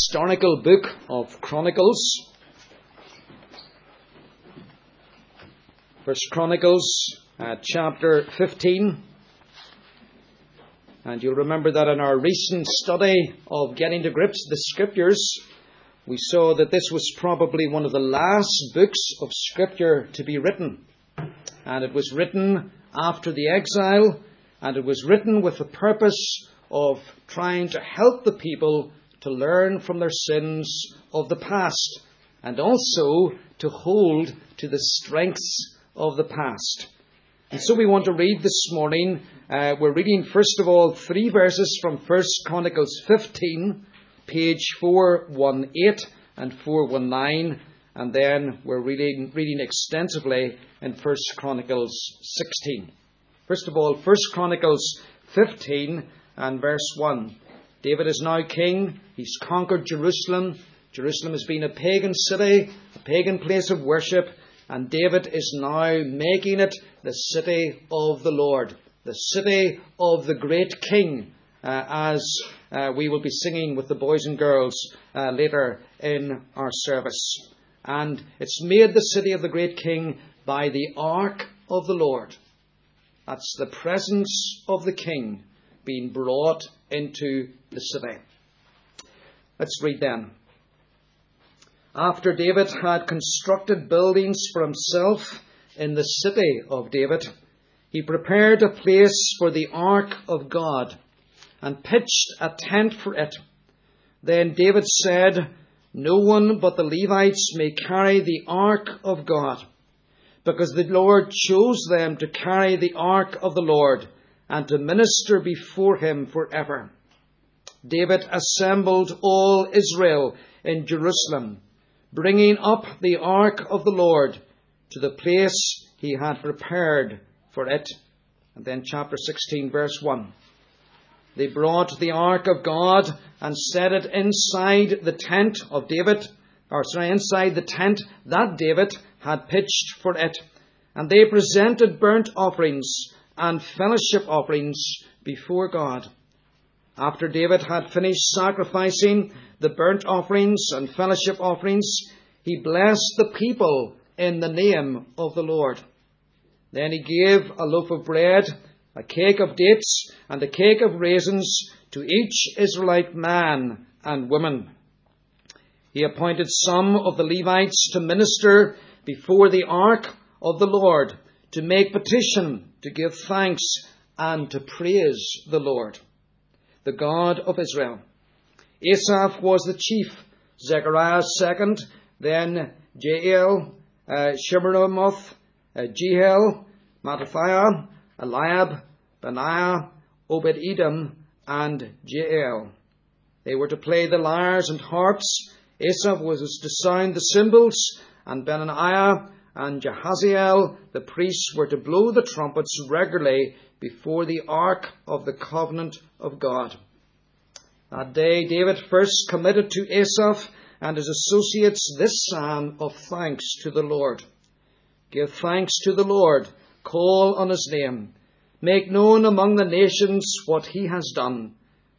historical book of Chronicles. First Chronicles, uh, chapter 15. And you'll remember that in our recent study of getting to grips with the scriptures, we saw that this was probably one of the last books of scripture to be written. And it was written after the exile, and it was written with the purpose of trying to help the people to learn from their sins of the past and also to hold to the strengths of the past. And so we want to read this morning. Uh, we're reading, first of all, three verses from 1 Chronicles 15, page 418 and 419, and then we're reading, reading extensively in 1 Chronicles 16. First of all, 1 Chronicles 15 and verse 1. David is now king. He's conquered Jerusalem. Jerusalem has been a pagan city, a pagan place of worship, and David is now making it the city of the Lord, the city of the great king, uh, as uh, we will be singing with the boys and girls uh, later in our service. And it's made the city of the great king by the ark of the Lord. That's the presence of the king being brought into the city. Let's read then. After David had constructed buildings for himself in the city of David, he prepared a place for the ark of God and pitched a tent for it. Then David said, No one but the Levites may carry the ark of God, because the Lord chose them to carry the ark of the Lord and to minister before him forever. David assembled all Israel in Jerusalem, bringing up the ark of the Lord to the place he had prepared for it. And then chapter 16 verse 1. They brought the ark of God and set it inside the tent of David, or sorry, inside the tent that David had pitched for it. And they presented burnt offerings and fellowship offerings before God. After David had finished sacrificing the burnt offerings and fellowship offerings, he blessed the people in the name of the Lord. Then he gave a loaf of bread, a cake of dates, and a cake of raisins to each Israelite man and woman. He appointed some of the Levites to minister before the ark of the Lord, to make petition to give thanks and to praise the Lord, the God of Israel. Asaph was the chief, Zechariah second, then Jeiel, uh, Shemiramoth, uh, Jehiel, Mattithiah, Eliab, Benaiah, Obed Edom, and Jeiel. They were to play the lyres and harps. Asaph was to sound the cymbals, and Benaiah and Jahaziel, the priests, were to blow the trumpets regularly before the ark of the covenant of God. That day, David first committed to Asaph and his associates this psalm of thanks to the Lord. Give thanks to the Lord, call on his name, make known among the nations what he has done.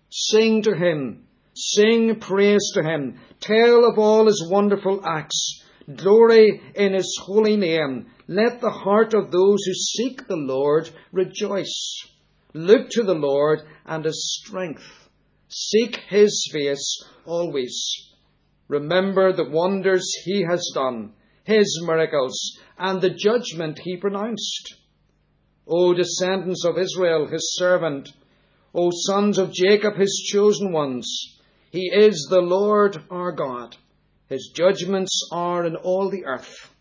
Sing to him, sing praise to him, tell of all his wonderful acts Glory in his holy name. Let the heart of those who seek the Lord rejoice. Look to the Lord and his strength. Seek his face always. Remember the wonders he has done, his miracles, and the judgment he pronounced. O descendants of Israel, his servant, O sons of Jacob, his chosen ones, he is the Lord our God. His judgments are in all the earth.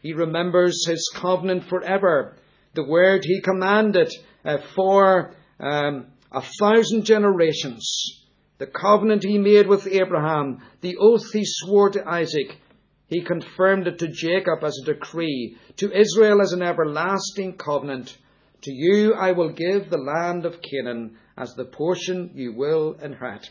He remembers his covenant forever, the word he commanded uh, for um, a thousand generations, the covenant he made with Abraham, the oath he swore to Isaac. He confirmed it to Jacob as a decree, to Israel as an everlasting covenant. To you I will give the land of Canaan as the portion you will inherit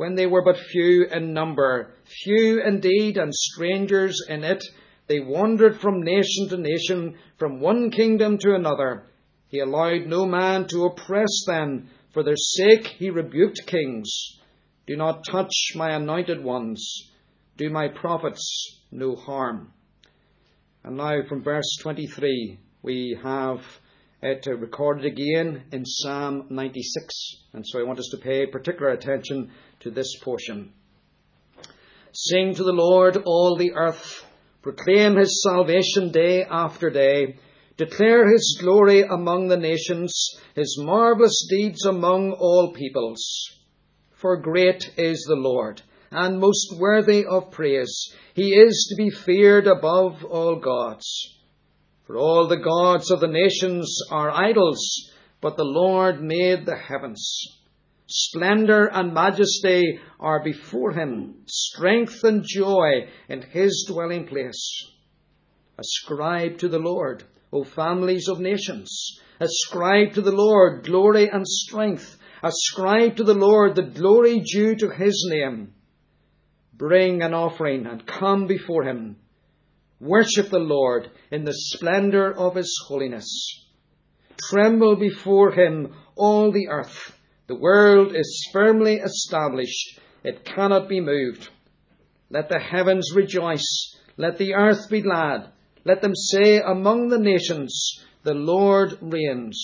when they were but few in number, few indeed, and strangers in it, they wandered from nation to nation, from one kingdom to another. He allowed no man to oppress them. For their sake he rebuked kings. Do not touch my anointed ones. Do my prophets no harm. And now from verse 23, we have it recorded again in Psalm 96. And so I want us to pay particular attention to this portion. Sing to the Lord, all the earth. Proclaim his salvation day after day. Declare his glory among the nations, his marvellous deeds among all peoples. For great is the Lord, and most worthy of praise. He is to be feared above all gods. For all the gods of the nations are idols, but the Lord made the heavens. Splendor and majesty are before him, strength and joy in his dwelling place. Ascribe to the Lord O families of nations. Ascribe to the Lord glory and strength. Ascribe to the Lord the glory due to his name. Bring an offering and come before him. Worship the Lord in the splendor of his holiness. Tremble before him, all the earth. The world is firmly established. It cannot be moved. Let the heavens rejoice. Let the earth be glad. Let them say among the nations, The Lord reigns.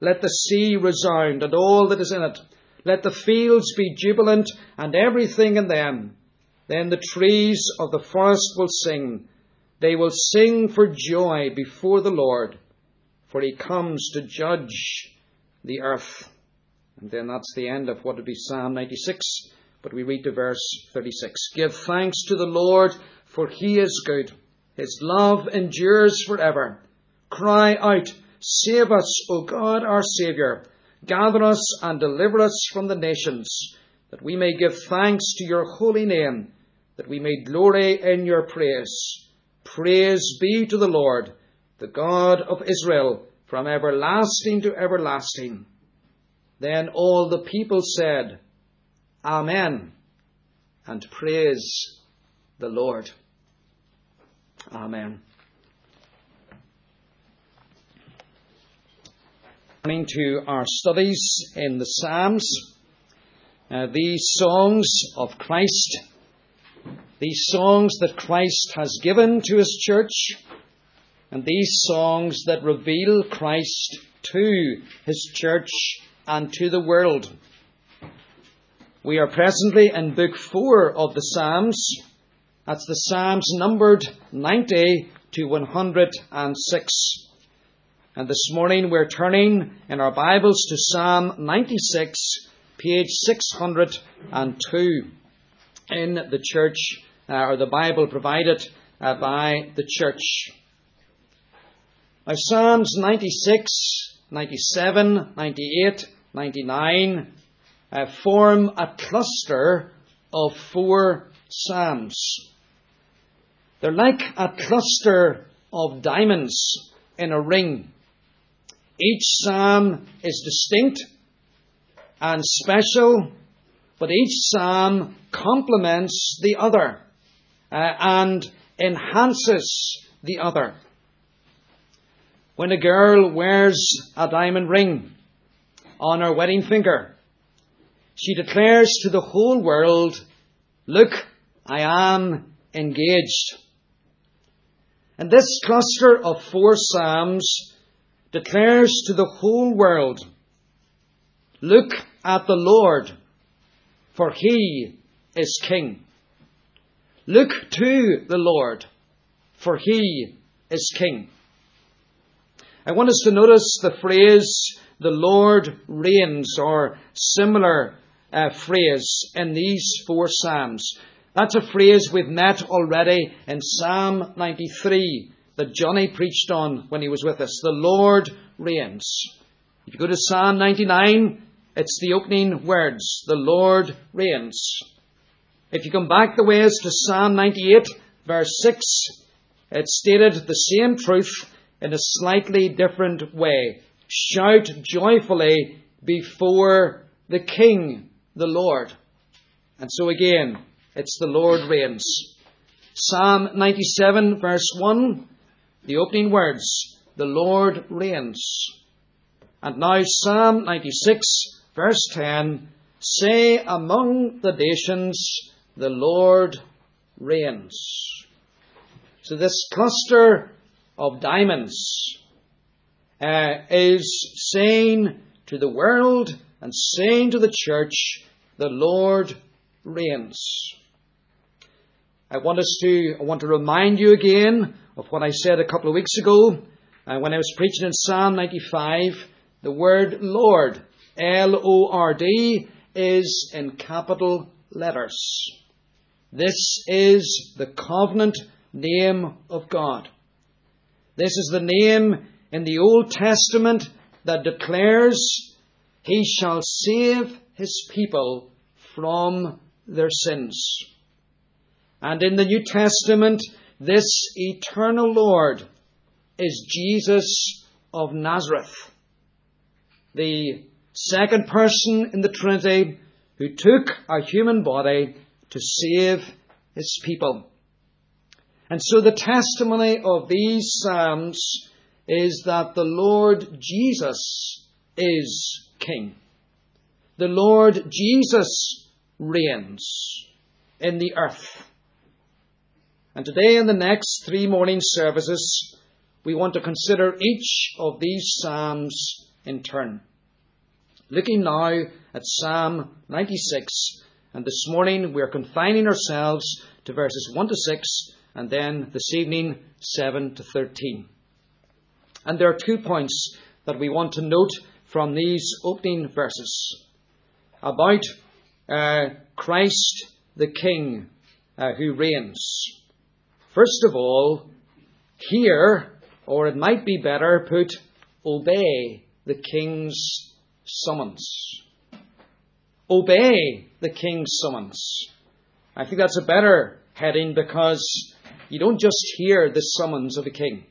Let the sea resound and all that is in it. Let the fields be jubilant and everything in them. Then the trees of the forest will sing. They will sing for joy before the Lord, for he comes to judge the earth. And then that's the end of what would be Psalm 96. But we read to verse 36. Give thanks to the Lord, for he is good his love endures forever. Cry out, Save us, O God, our Saviour. Gather us and deliver us from the nations, that we may give thanks to your holy name, that we may glory in your praise. Praise be to the Lord, the God of Israel, from everlasting to everlasting. Then all the people said, Amen, and praise the Lord. Amen. Coming to our studies in the Psalms, uh, these songs of Christ, these songs that Christ has given to his church, and these songs that reveal Christ to his church and to the world. We are presently in Book 4 of the Psalms. That's the Psalms numbered 90 to 106. And this morning we're turning in our Bibles to Psalm 96, page 602 in the church, uh, or the Bible provided uh, by the church. Now, Psalms 96, 97, 98, 99 uh, form a cluster of four Psalms. They're like a cluster of diamonds in a ring. Each psalm is distinct and special, but each psalm complements the other uh, and enhances the other. When a girl wears a diamond ring on her wedding finger, she declares to the whole world, Look, I am engaged. And this cluster of four Psalms declares to the whole world, Look at the Lord, for he is King. Look to the Lord, for he is King. I want us to notice the phrase, the Lord reigns, or similar uh, phrase in these four Psalms. That's a phrase we've met already in Psalm 93 that Johnny preached on when he was with us. The Lord reigns. If you go to Psalm 99, it's the opening words. The Lord reigns. If you come back the ways to Psalm 98, verse 6, it stated the same truth in a slightly different way. Shout joyfully before the King, the Lord. And so again, it's the Lord reigns. Psalm 97, verse 1, the opening words, the Lord reigns. And now Psalm 96, verse 10, Say among the nations, the Lord reigns. So this cluster of diamonds uh, is saying to the world and saying to the church, the Lord reigns. I want us to, I want to remind you again of what I said a couple of weeks ago uh, when I was preaching in Psalm 95. The word Lord, L-O-R-D, is in capital letters. This is the covenant name of God. This is the name in the Old Testament that declares, He shall save His people from their sins. And in the New Testament, this eternal Lord is Jesus of Nazareth, the second person in the Trinity who took a human body to save his people. And so the testimony of these Psalms is that the Lord Jesus is King. The Lord Jesus reigns in the earth. And today in the next three morning services, we want to consider each of these Psalms in turn. Looking now at Psalm 96, and this morning we are confining ourselves to verses 1 to 6, and then this evening 7 to 13. And there are two points that we want to note from these opening verses about uh, Christ the King uh, who reigns. First of all, hear, or it might be better put, obey the King's summons. Obey the king's summons. I think that's a better heading because you don't just hear the summons of a king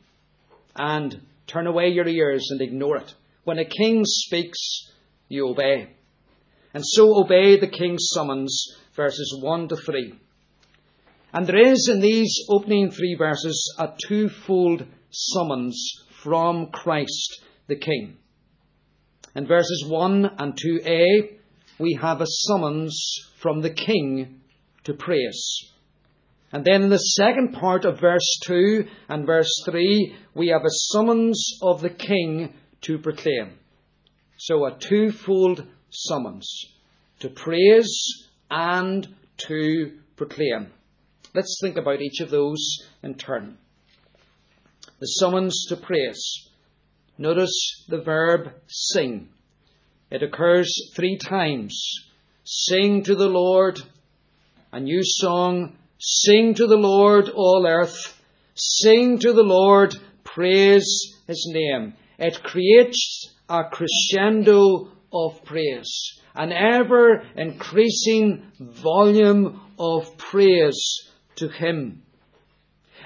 and turn away your ears and ignore it. When a king speaks, you obey. And so obey the king's summons, verses 1 to 3. And there is in these opening three verses a twofold summons from Christ the King. In verses 1 and 2a, we have a summons from the king to praise. And then in the second part of verse 2 and verse 3, we have a summons of the king to proclaim. So a twofold summons to praise and to proclaim. Let's think about each of those in turn. The summons to praise. Notice the verb sing. It occurs three times. Sing to the Lord, a new song. Sing to the Lord, all earth. Sing to the Lord, praise his name. It creates a crescendo of praise, an ever increasing volume of praise to him.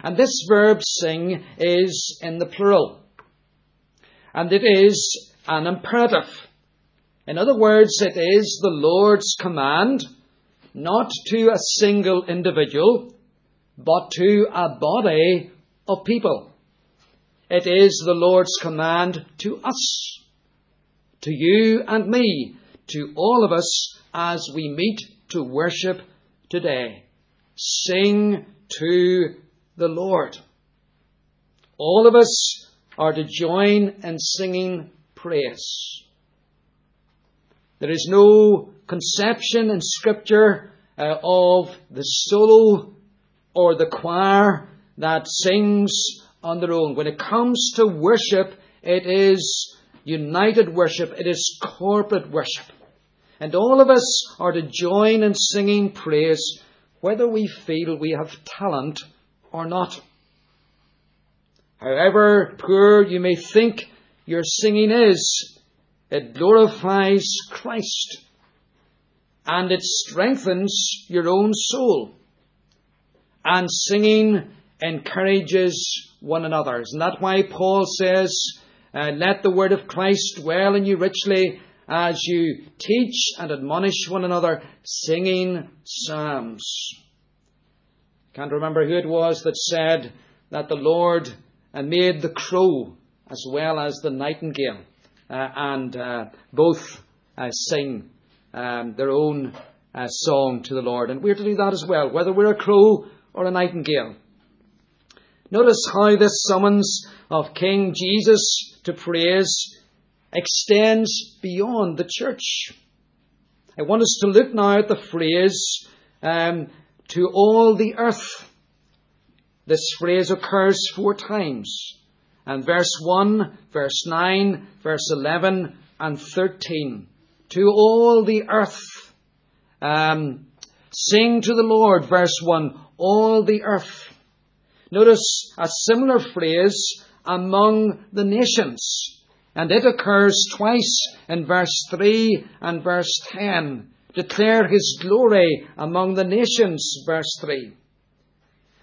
And this verb sing is in the plural and it is an imperative. In other words, it is the Lord's command not to a single individual, but to a body of people. It is the Lord's command to us, to you and me, to all of us as we meet to worship today. Sing to the Lord. All of us are to join in singing praise. There is no conception in Scripture uh, of the solo or the choir that sings on their own. When it comes to worship, it is united worship, it is corporate worship. And all of us are to join in singing praise, whether we feel we have talent or not. However poor you may think your singing is, it glorifies Christ and it strengthens your own soul. And singing encourages one another. Isn't that why Paul says, uh, Let the word of Christ dwell in you richly as you teach and admonish one another, singing psalms? Can't remember who it was that said that the Lord and made the crow as well as the nightingale, uh, and uh, both uh, sing um, their own uh, song to the Lord. And we're to do that as well, whether we're a crow or a nightingale. Notice how this summons of King Jesus to praise extends beyond the church. I want us to look now at the phrase um, to all the earth. This phrase occurs four times. And verse 1, verse 9, verse 11, and 13. To all the earth. Um, sing to the Lord, verse 1, all the earth. Notice a similar phrase among the nations. And it occurs twice in verse 3 and verse 10. Declare his glory among the nations, verse 3.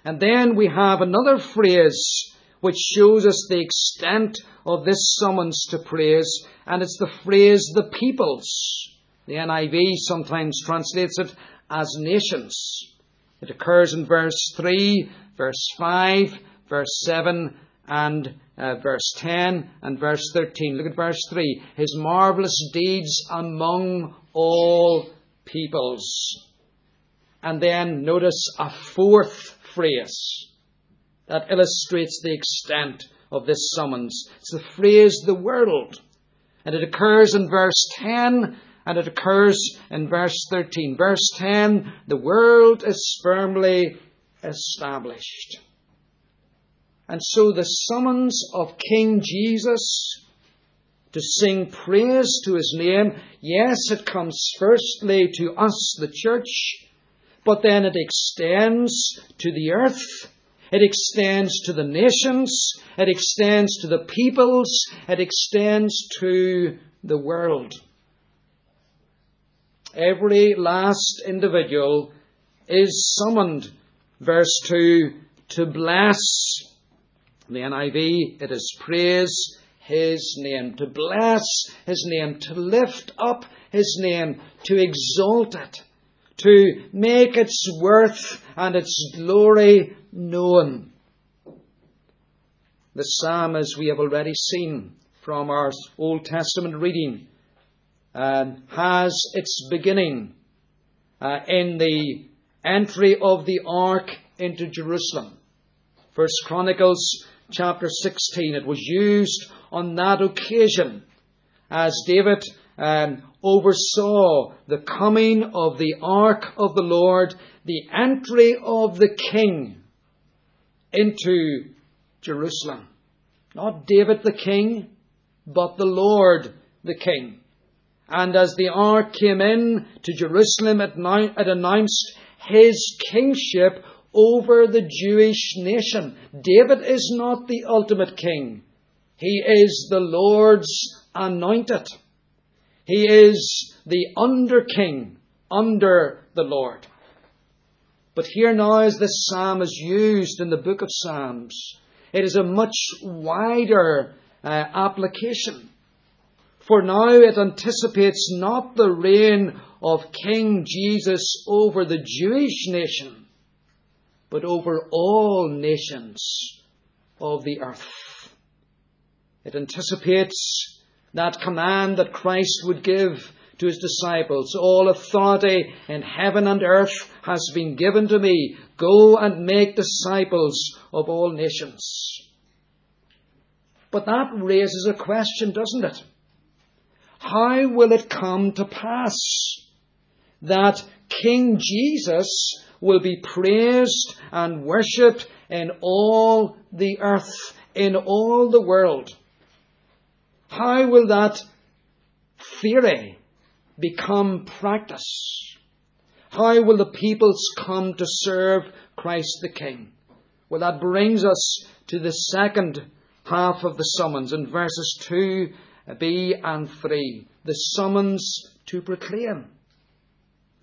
And then we have another phrase which shows us the extent of this summons to praise, and it's the phrase the peoples. The NIV sometimes translates it as nations. It occurs in verse 3, verse 5, verse 7, and uh, verse 10 and verse 13. Look at verse 3. His marvelous deeds among all peoples. And then notice a fourth phrase that illustrates the extent of this summons. It's the phrase the world. And it occurs in verse 10 and it occurs in verse 13. Verse 10 the world is firmly established. And so the summons of King Jesus to sing praise to his name, yes, it comes firstly to us, the church, but then it extends to the earth it extends to the nations. It extends to the peoples. It extends to the world. Every last individual is summoned, verse 2, to bless. In the NIV, it is praise his name, to bless his name, to lift up his name, to exalt it, to make its worth and its glory known. The psalm, as we have already seen from our Old Testament reading, uh, has its beginning uh, in the entry of the ark into Jerusalem. First Chronicles chapter 16. It was used on that occasion as David um, oversaw the coming of the ark of the Lord, the entry of the king into Jerusalem. Not David the king, but the Lord the king. And as the ark came in to Jerusalem, it announced his kingship over the Jewish nation. David is not the ultimate king. He is the Lord's anointed. He is the under king under the Lord. But here now, as this psalm is used in the book of Psalms, it is a much wider uh, application. For now it anticipates not the reign of King Jesus over the Jewish nation, but over all nations of the earth. It anticipates that command that Christ would give to his disciples, All authority in heaven and earth has been given to me. Go and make disciples of all nations. But that raises a question, doesn't it? How will it come to pass that King Jesus will be praised and worshipped in all the earth, in all the world? How will that theory become practice? How will the peoples come to serve Christ the King? Well, that brings us to the second half of the summons in verses 2b and 3. The summons to proclaim.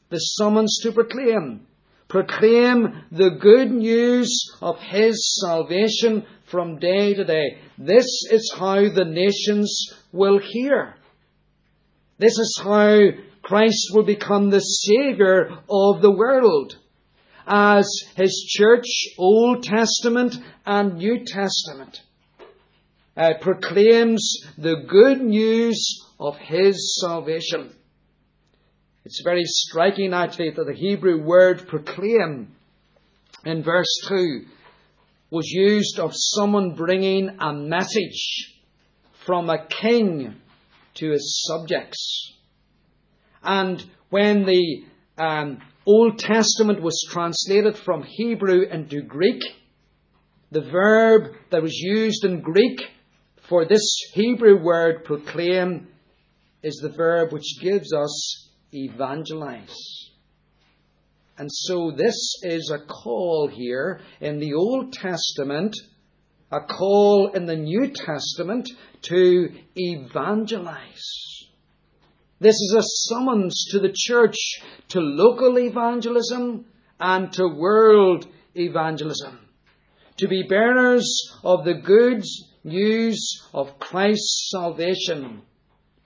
The summons to proclaim. Proclaim the good news of His salvation from day to day. This is how the nations will hear. This is how Christ will become the Saviour of the world as His church, Old Testament and New Testament, uh, proclaims the good news of His salvation. It's very striking actually that the Hebrew word proclaim in verse 2 was used of someone bringing a message from a king to his subjects. And when the um, Old Testament was translated from Hebrew into Greek, the verb that was used in Greek for this Hebrew word proclaim is the verb which gives us evangelize. And so this is a call here in the Old Testament, a call in the New Testament to evangelize. This is a summons to the church to local evangelism and to world evangelism. To be bearers of the good news of Christ's salvation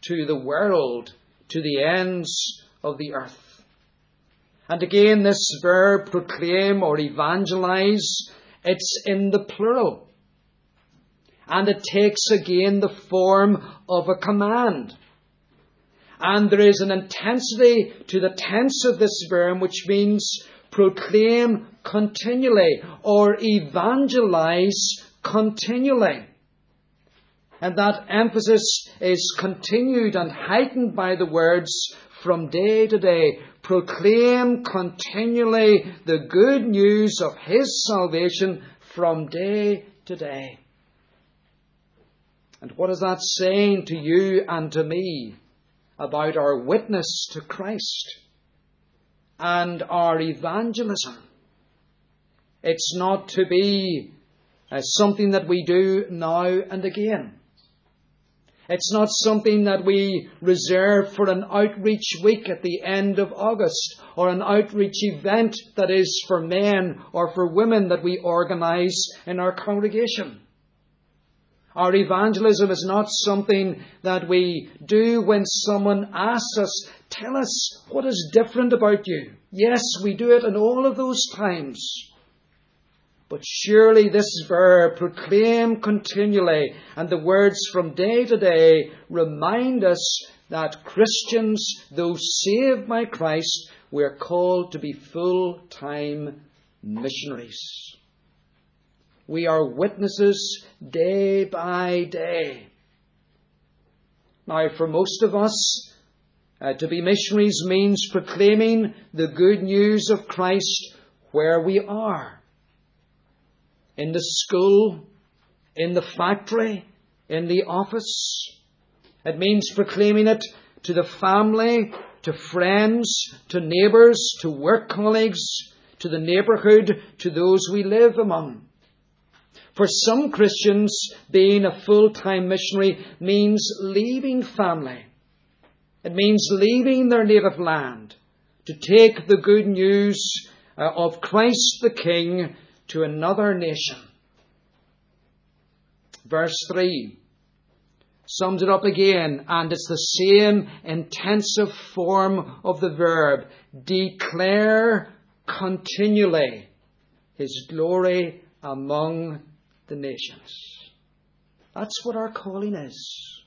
to the world, to the ends of the earth. And again, this verb proclaim or evangelize, it's in the plural. And it takes again the form of a command. And there is an intensity to the tense of this verb which means proclaim continually or evangelize continually. And that emphasis is continued and heightened by the words from day to day. Proclaim continually the good news of His salvation from day to day. And what is that saying to you and to me about our witness to Christ and our evangelism? It's not to be uh, something that we do now and again. It's not something that we reserve for an outreach week at the end of August or an outreach event that is for men or for women that we organise in our congregation. Our evangelism is not something that we do when someone asks us, tell us what is different about you. Yes, we do it in all of those times. But surely this verb, proclaim continually, and the words from day to day remind us that Christians, though saved by Christ, we're called to be full time missionaries. We are witnesses day by day. Now, for most of us, uh, to be missionaries means proclaiming the good news of Christ where we are in the school, in the factory, in the office. It means proclaiming it to the family, to friends, to neighbours, to work colleagues, to the neighbourhood, to those we live among. For some Christians, being a full-time missionary means leaving family. It means leaving their native land to take the good news uh, of Christ the King to another nation. Verse 3 sums it up again, and it's the same intensive form of the verb declare continually his glory among the nations. That's what our calling is.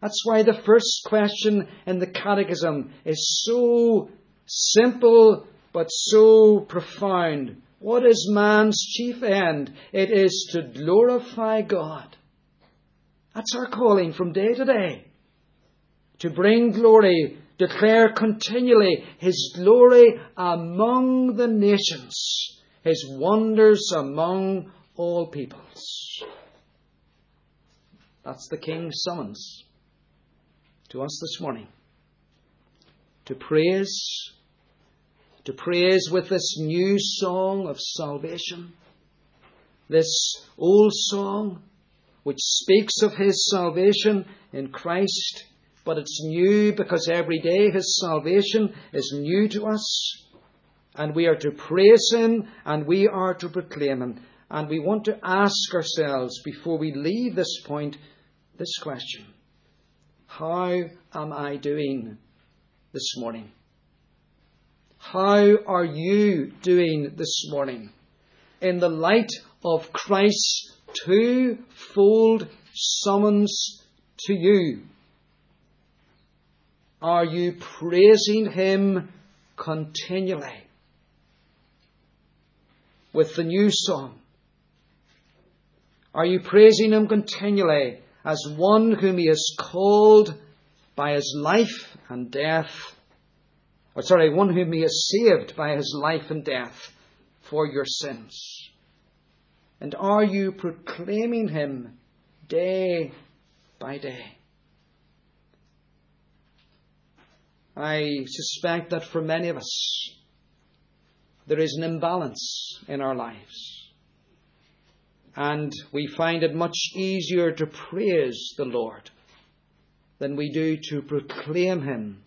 That's why the first question in the Catechism is so simple but so profound. What is man's chief end? It is to glorify God. That's our calling from day to day. To bring glory, declare continually His glory among the nations, His wonders among all peoples. That's the King's summons to us this morning. To praise to praise with this new song of salvation. This old song, which speaks of his salvation in Christ, but it's new because every day his salvation is new to us. And we are to praise him and we are to proclaim him. And we want to ask ourselves before we leave this point this question How am I doing this morning? How are you doing this morning in the light of Christ's twofold summons to you? Are you praising Him continually with the new song? Are you praising Him continually as one whom He has called by His life and death? Or sorry, one whom He has saved by His life and death for your sins? And are you proclaiming Him day by day? I suspect that for many of us, there is an imbalance in our lives. And we find it much easier to praise the Lord than we do to proclaim Him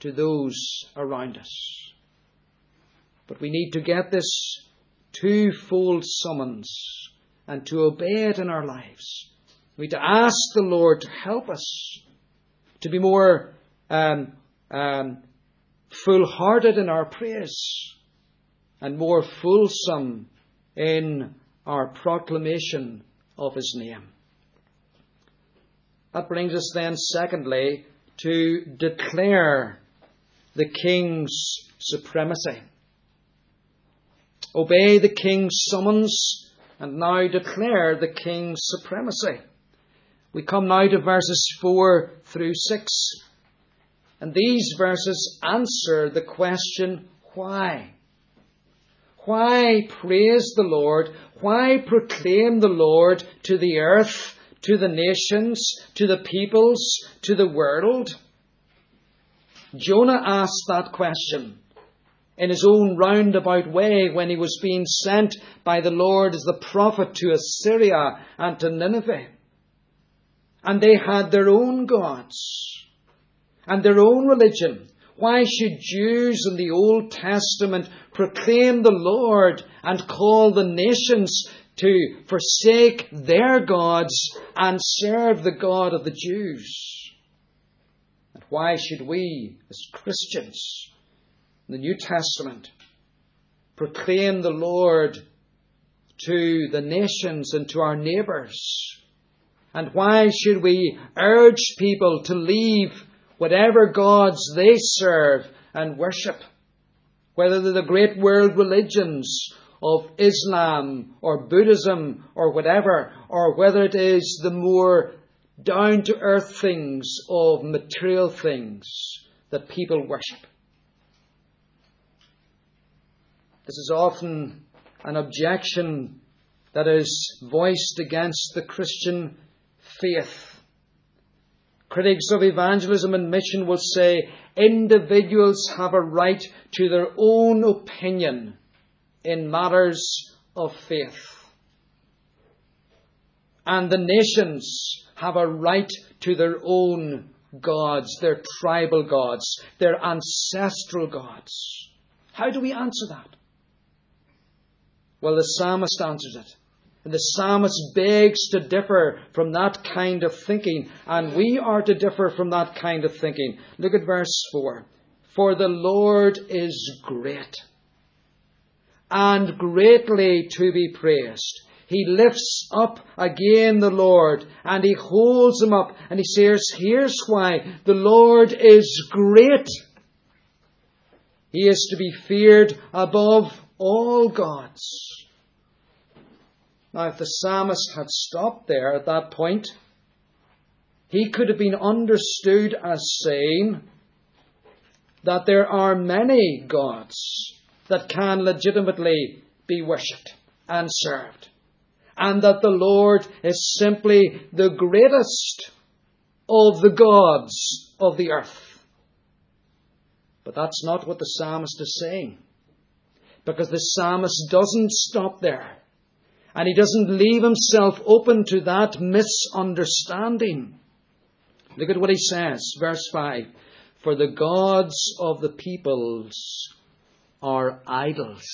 to those around us. But we need to get this twofold summons and to obey it in our lives. We need to ask the Lord to help us to be more um, um, full hearted in our praise and more fulsome in our proclamation of his name. That brings us then, secondly, to declare the king's supremacy. Obey the king's summons and now declare the king's supremacy. We come now to verses 4 through 6. And these verses answer the question, why? Why praise the Lord? Why proclaim the Lord to the earth, to the nations, to the peoples, to the world? Jonah asked that question in his own roundabout way when he was being sent by the Lord as the prophet to Assyria and to Nineveh. And they had their own gods and their own religion. Why should Jews in the Old Testament proclaim the Lord and call the nations to forsake their gods and serve the God of the Jews? And why should we, as Christians, in the New Testament, proclaim the Lord to the nations and to our neighbours? And why should we urge people to leave whatever gods they serve and worship, whether they're the great world religions of Islam or Buddhism or whatever, or whether it is the more down to earth things of material things that people worship. This is often an objection that is voiced against the Christian faith Critics of evangelism and mission will say individuals have a right to their own opinion in matters of faith. And the nations have a right to their own gods, their tribal gods, their ancestral gods. How do we answer that? Well, the psalmist answers it. And the psalmist begs to differ from that kind of thinking, and we are to differ from that kind of thinking. Look at verse 4. For the Lord is great, and greatly to be praised. He lifts up again the Lord, and he holds him up, and he says, Here's why the Lord is great. He is to be feared above all gods. Now, if the psalmist had stopped there at that point, he could have been understood as saying that there are many gods that can legitimately be worshipped and served, and that the Lord is simply the greatest of the gods of the earth. But that's not what the psalmist is saying, because the psalmist doesn't stop there. And he doesn't leave himself open to that misunderstanding. Look at what he says, verse 5 For the gods of the peoples are idols.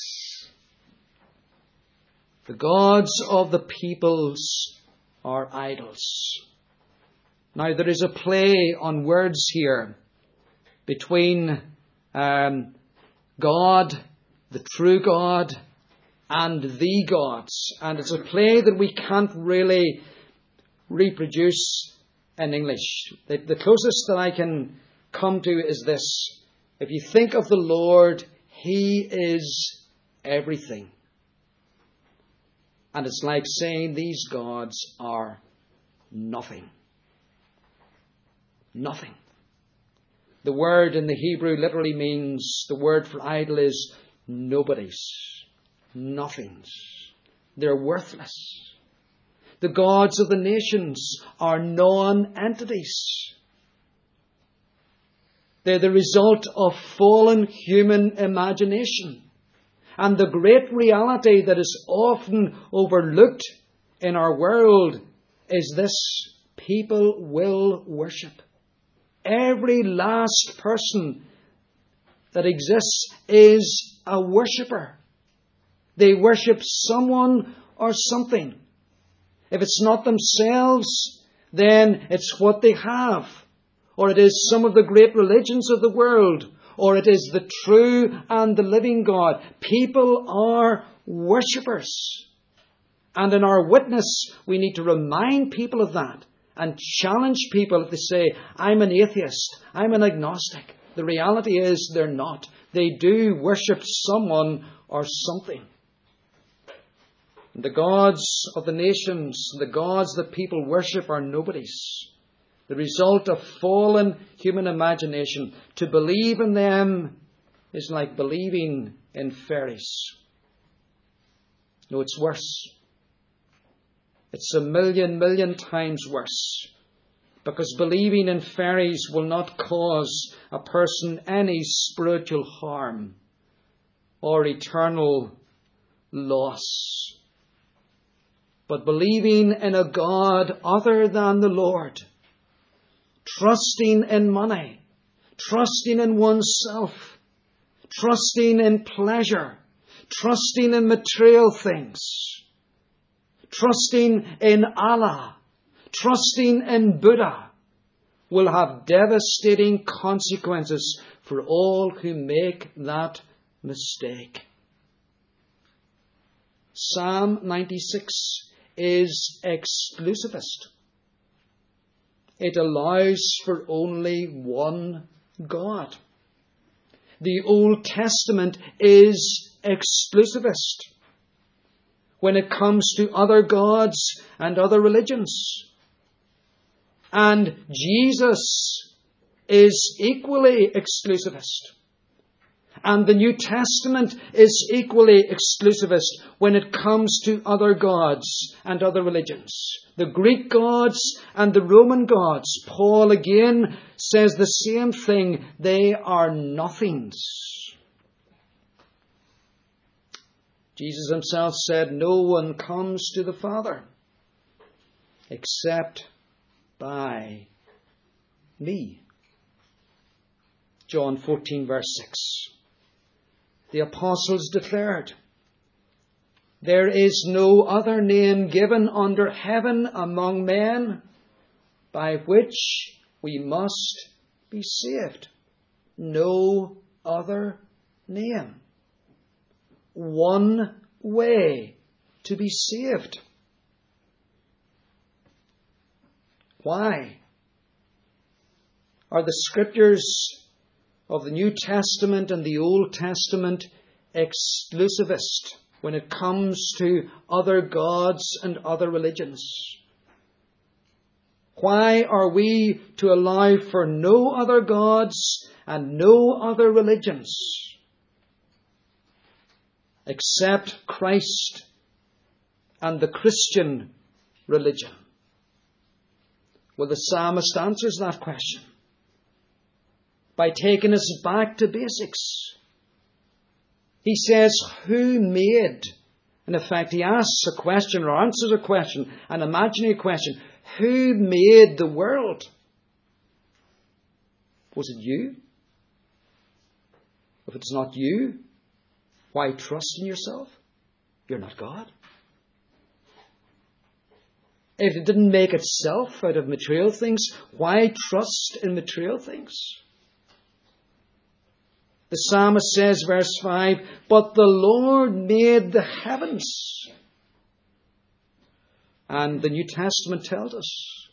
The gods of the peoples are idols. Now, there is a play on words here between um, God, the true God, and the gods. And it's a play that we can't really reproduce in English. The, the closest that I can come to is this. If you think of the Lord, He is everything. And it's like saying these gods are nothing. Nothing. The word in the Hebrew literally means the word for idol is nobodies, nothings. They're worthless. The gods of the nations are non entities. They're the result of fallen human imagination. And the great reality that is often overlooked in our world is this people will worship. Every last person that exists is a worshipper. They worship someone or something. If it's not themselves, then it's what they have. Or it is some of the great religions of the world. Or it is the true and the living God. People are worshippers. And in our witness, we need to remind people of that and challenge people if they say, I'm an atheist, I'm an agnostic. The reality is they're not. They do worship someone or something. The gods of the nations, the gods that people worship are nobodies. The result of fallen human imagination. To believe in them is like believing in fairies. No, it's worse. It's a million, million times worse. Because believing in fairies will not cause a person any spiritual harm or eternal loss. But believing in a God other than the Lord, trusting in money, trusting in oneself, trusting in pleasure, trusting in material things, trusting in Allah, trusting in Buddha, will have devastating consequences for all who make that mistake. Psalm 96 is exclusivist. It allows for only one God. The Old Testament is exclusivist when it comes to other gods and other religions. And Jesus is equally exclusivist. And the New Testament is equally exclusivist when it comes to other gods and other religions. The Greek gods and the Roman gods. Paul again says the same thing. They are nothings. Jesus himself said, No one comes to the Father except by me. John 14, verse 6. The apostles declared, There is no other name given under heaven among men by which we must be saved. No other name one way to be saved. Why? Are the scriptures of the New Testament and the Old Testament exclusivist when it comes to other gods and other religions? Why are we to allow for no other gods and no other religions? except Christ and the Christian religion? Well, the psalmist answers that question by taking us back to basics. He says, Who made? In effect, he asks a question or answers a question, an imaginary question. Who made the world? Was it you? If it's not you, why trust in yourself? You're not God. If it didn't make itself out of material things, why trust in material things? The psalmist says, verse 5, But the Lord made the heavens. And the New Testament tells us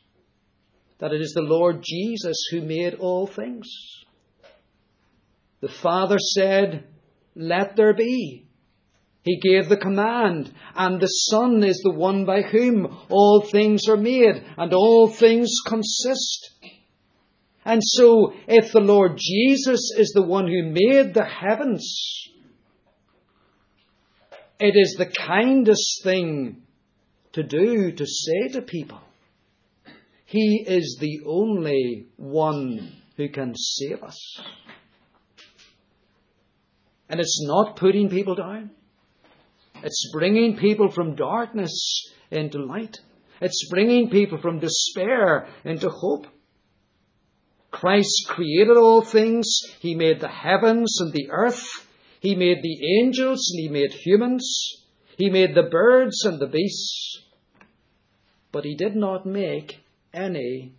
that it is the Lord Jesus who made all things. The Father said, Let there be. He gave the command, and the Son is the one by whom all things are made, and all things consist. And so, if the Lord Jesus is the one who made the heavens, it is the kindest thing to do to say to people, He is the only one who can save us. And it's not putting people down. It's bringing people from darkness into light. It's bringing people from despair into hope. Christ created all things. He made the heavens and the earth. He made the angels and he made humans. He made the birds and the beasts. But he did not make any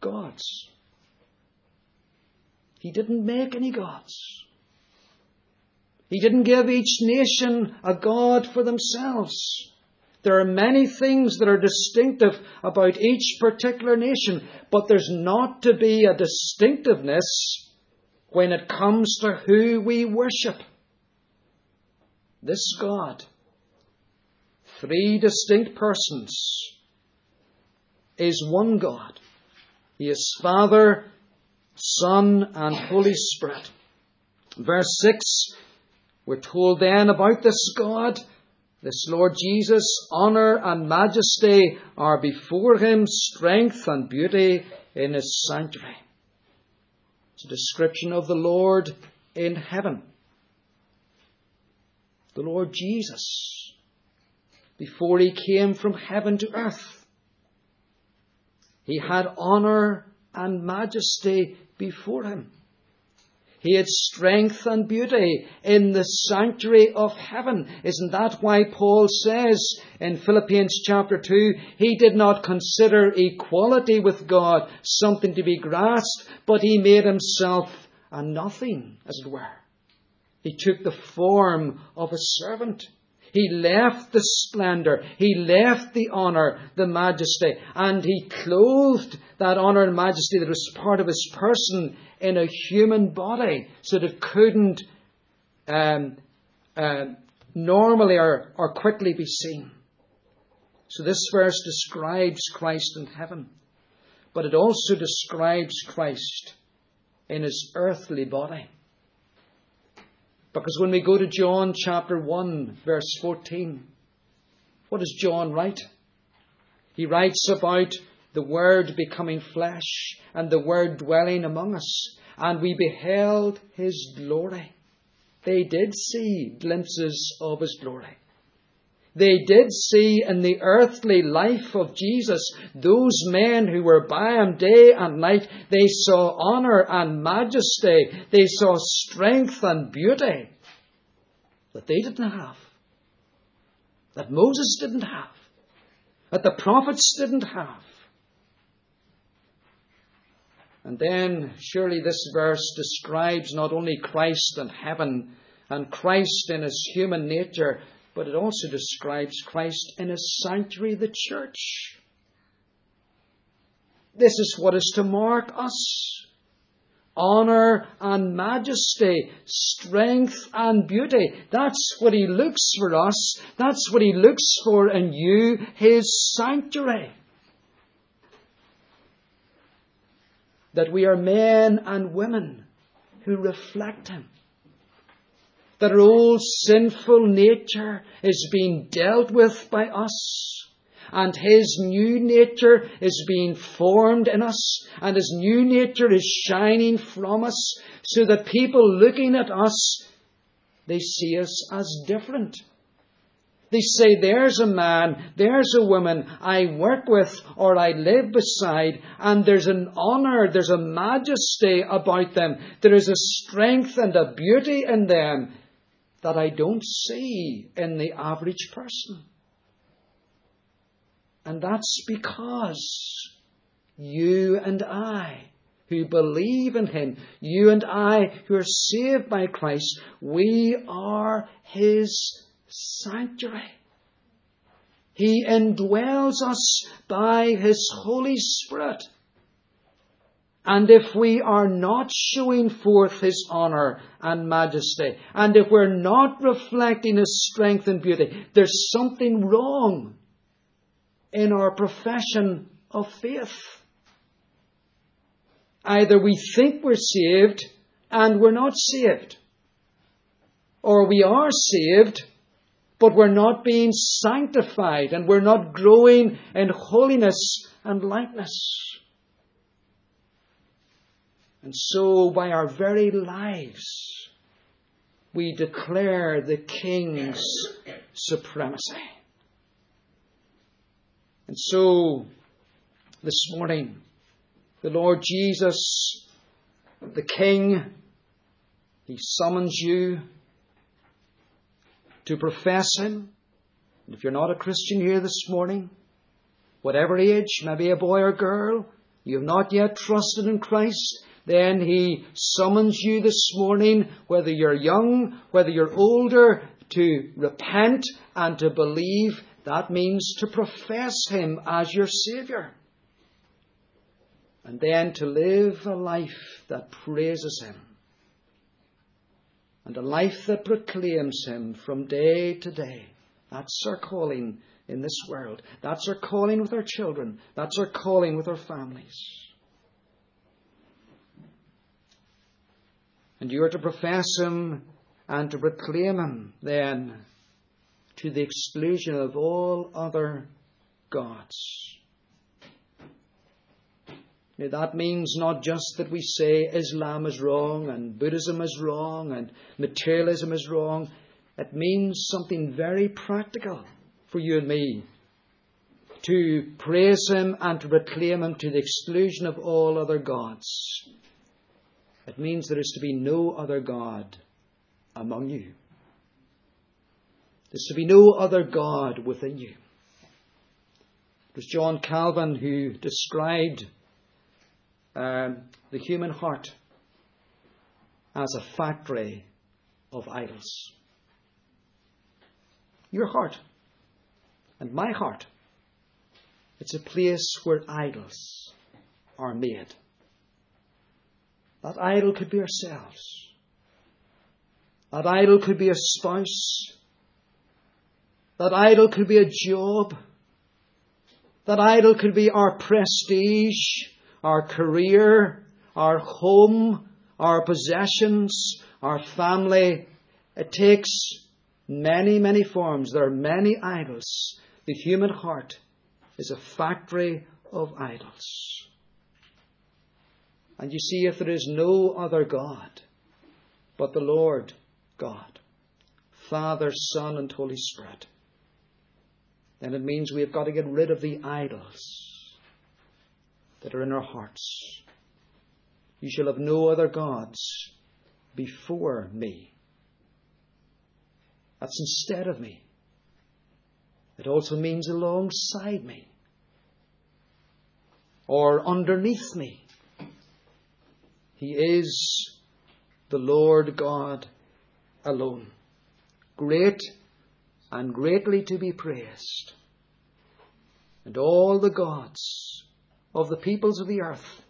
gods. He didn't make any gods. He didn't give each nation a God for themselves. There are many things that are distinctive about each particular nation, but there's not to be a distinctiveness when it comes to who we worship. This God, three distinct persons, is one God. He is Father, Son, and Holy Spirit. Verse 6 we're told then about this God, this Lord Jesus, honour and majesty are before him, strength and beauty in his sanctuary. It's a description of the Lord in heaven. The Lord Jesus, before he came from heaven to earth, he had honour and majesty before him. He had strength and beauty in the sanctuary of heaven. Isn't that why Paul says in Philippians chapter 2, he did not consider equality with God something to be grasped, but he made himself a nothing, as it were. He took the form of a servant. He left the splendor, he left the honor, the majesty, and he clothed that honor and majesty that was part of his person in a human body so that it couldn't um, uh, normally or, or quickly be seen. So this verse describes Christ in heaven, but it also describes Christ in his earthly body. Because when we go to John chapter 1, verse 14, what does John write? He writes about the Word becoming flesh, and the Word dwelling among us, and we beheld His glory. They did see glimpses of His glory. They did see in the earthly life of Jesus those men who were by him day and night. They saw honour and majesty. They saw strength and beauty that they didn't have. That Moses didn't have. That the prophets didn't have. And then, surely this verse describes not only Christ in heaven and Christ in his human nature, but it also describes Christ in his sanctuary, the church. This is what is to mark us honor and majesty, strength and beauty. That's what he looks for us. That's what he looks for in you, his sanctuary. that we are men and women who reflect Him. Our old sinful nature is being dealt with by us, and His new nature is being formed in us, and His new nature is shining from us, so that people looking at us, they see us as different they say, there's a man, there's a woman I work with or I live beside, and there's an honour, there's a majesty about them. There is a strength and a beauty in them that I don't see in the average person. And that's because you and I, who believe in Him, you and I who are saved by Christ, we are His sanctuary. He indwells us by His Holy Spirit. And if we are not showing forth His honour and majesty, and if we're not reflecting His strength and beauty, there's something wrong in our profession of faith. Either we think we're saved and we're not saved, or we are saved but we're not being sanctified and we're not growing in holiness and likeness. And so, by our very lives, we declare the King's supremacy. And so, this morning, the Lord Jesus, the King, He summons you to profess Him. And if you're not a Christian here this morning, whatever age, maybe a boy or girl, you have not yet trusted in Christ, then He summons you this morning, whether you're young, whether you're older, to repent and to believe. That means to profess Him as your Saviour. And then to live a life that praises Him. And a life that proclaims Him from day to day. That's our calling in this world. That's our calling with our children. That's our calling with our families. And you are to profess Him and to proclaim Him then to the exclusion of all other gods. Now, that means not just that we say Islam is wrong and Buddhism is wrong and materialism is wrong. It means something very practical for you and me to praise Him and to proclaim Him to the exclusion of all other gods. It means there is to be no other God among you. There's to be no other God within you. It was John Calvin who described um, the human heart as a factory of idols. Your heart and my heart, it's a place where idols are made. That idol could be ourselves. That idol could be a spouse. That idol could be a job. That idol could be our prestige, our career, our home, our possessions, our family. It takes many, many forms. There are many idols. The human heart is a factory of idols. And you see, if there is no other God but the Lord God, Father, Son, and Holy Spirit, then it means we have got to get rid of the idols that are in our hearts. You shall have no other gods before me. That's instead of me. It also means alongside me or underneath me. He is the Lord God alone, great and greatly to be praised. And all the gods of the peoples of the earth,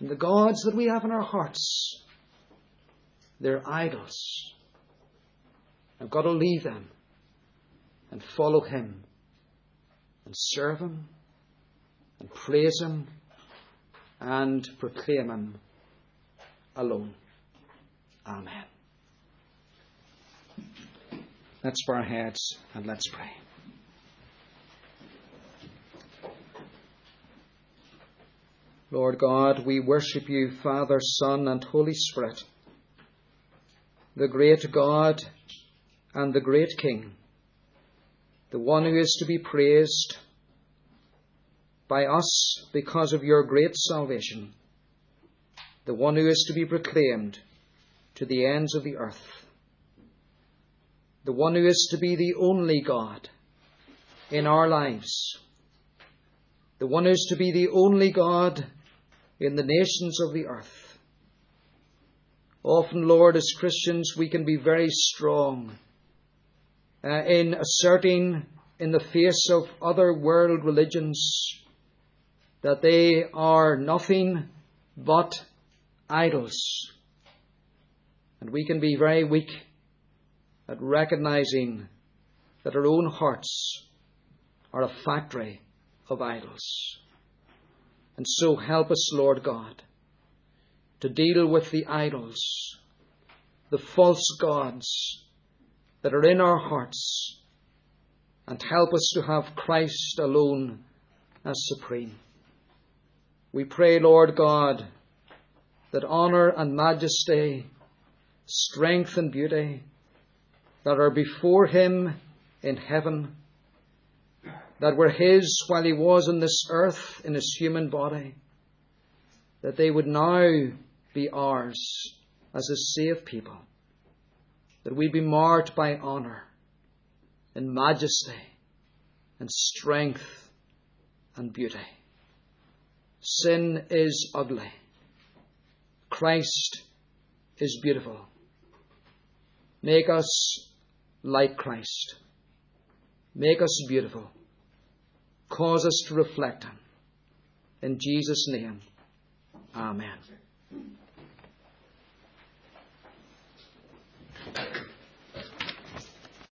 and the gods that we have in our hearts, they're idols. I've got to leave them and follow Him and serve Him and praise Him and proclaim Him alone. Amen. Let's bow our heads and let's pray. Lord God, we worship you, Father, Son, and Holy Spirit, the great God and the great King, the one who is to be praised by us because of your great salvation, the one who is to be proclaimed to the ends of the earth, the one who is to be the only God in our lives, the one who is to be the only God in the nations of the earth. Often, Lord, as Christians, we can be very strong uh, in asserting in the face of other world religions that they are nothing but idols. And we can be very weak at recognizing that our own hearts are a factory of idols. And so help us, Lord God, to deal with the idols, the false gods that are in our hearts, and help us to have Christ alone as supreme. We pray, Lord God, that honour and majesty, strength and beauty that are before Him in heaven, that were His while He was on this earth in His human body, that they would now be ours as a saved people, that we be marked by honour and majesty and strength and beauty. Sin is ugly. Christ is beautiful. Make us like Christ. Make us beautiful. Cause us to reflect Him. In Jesus' name, Amen.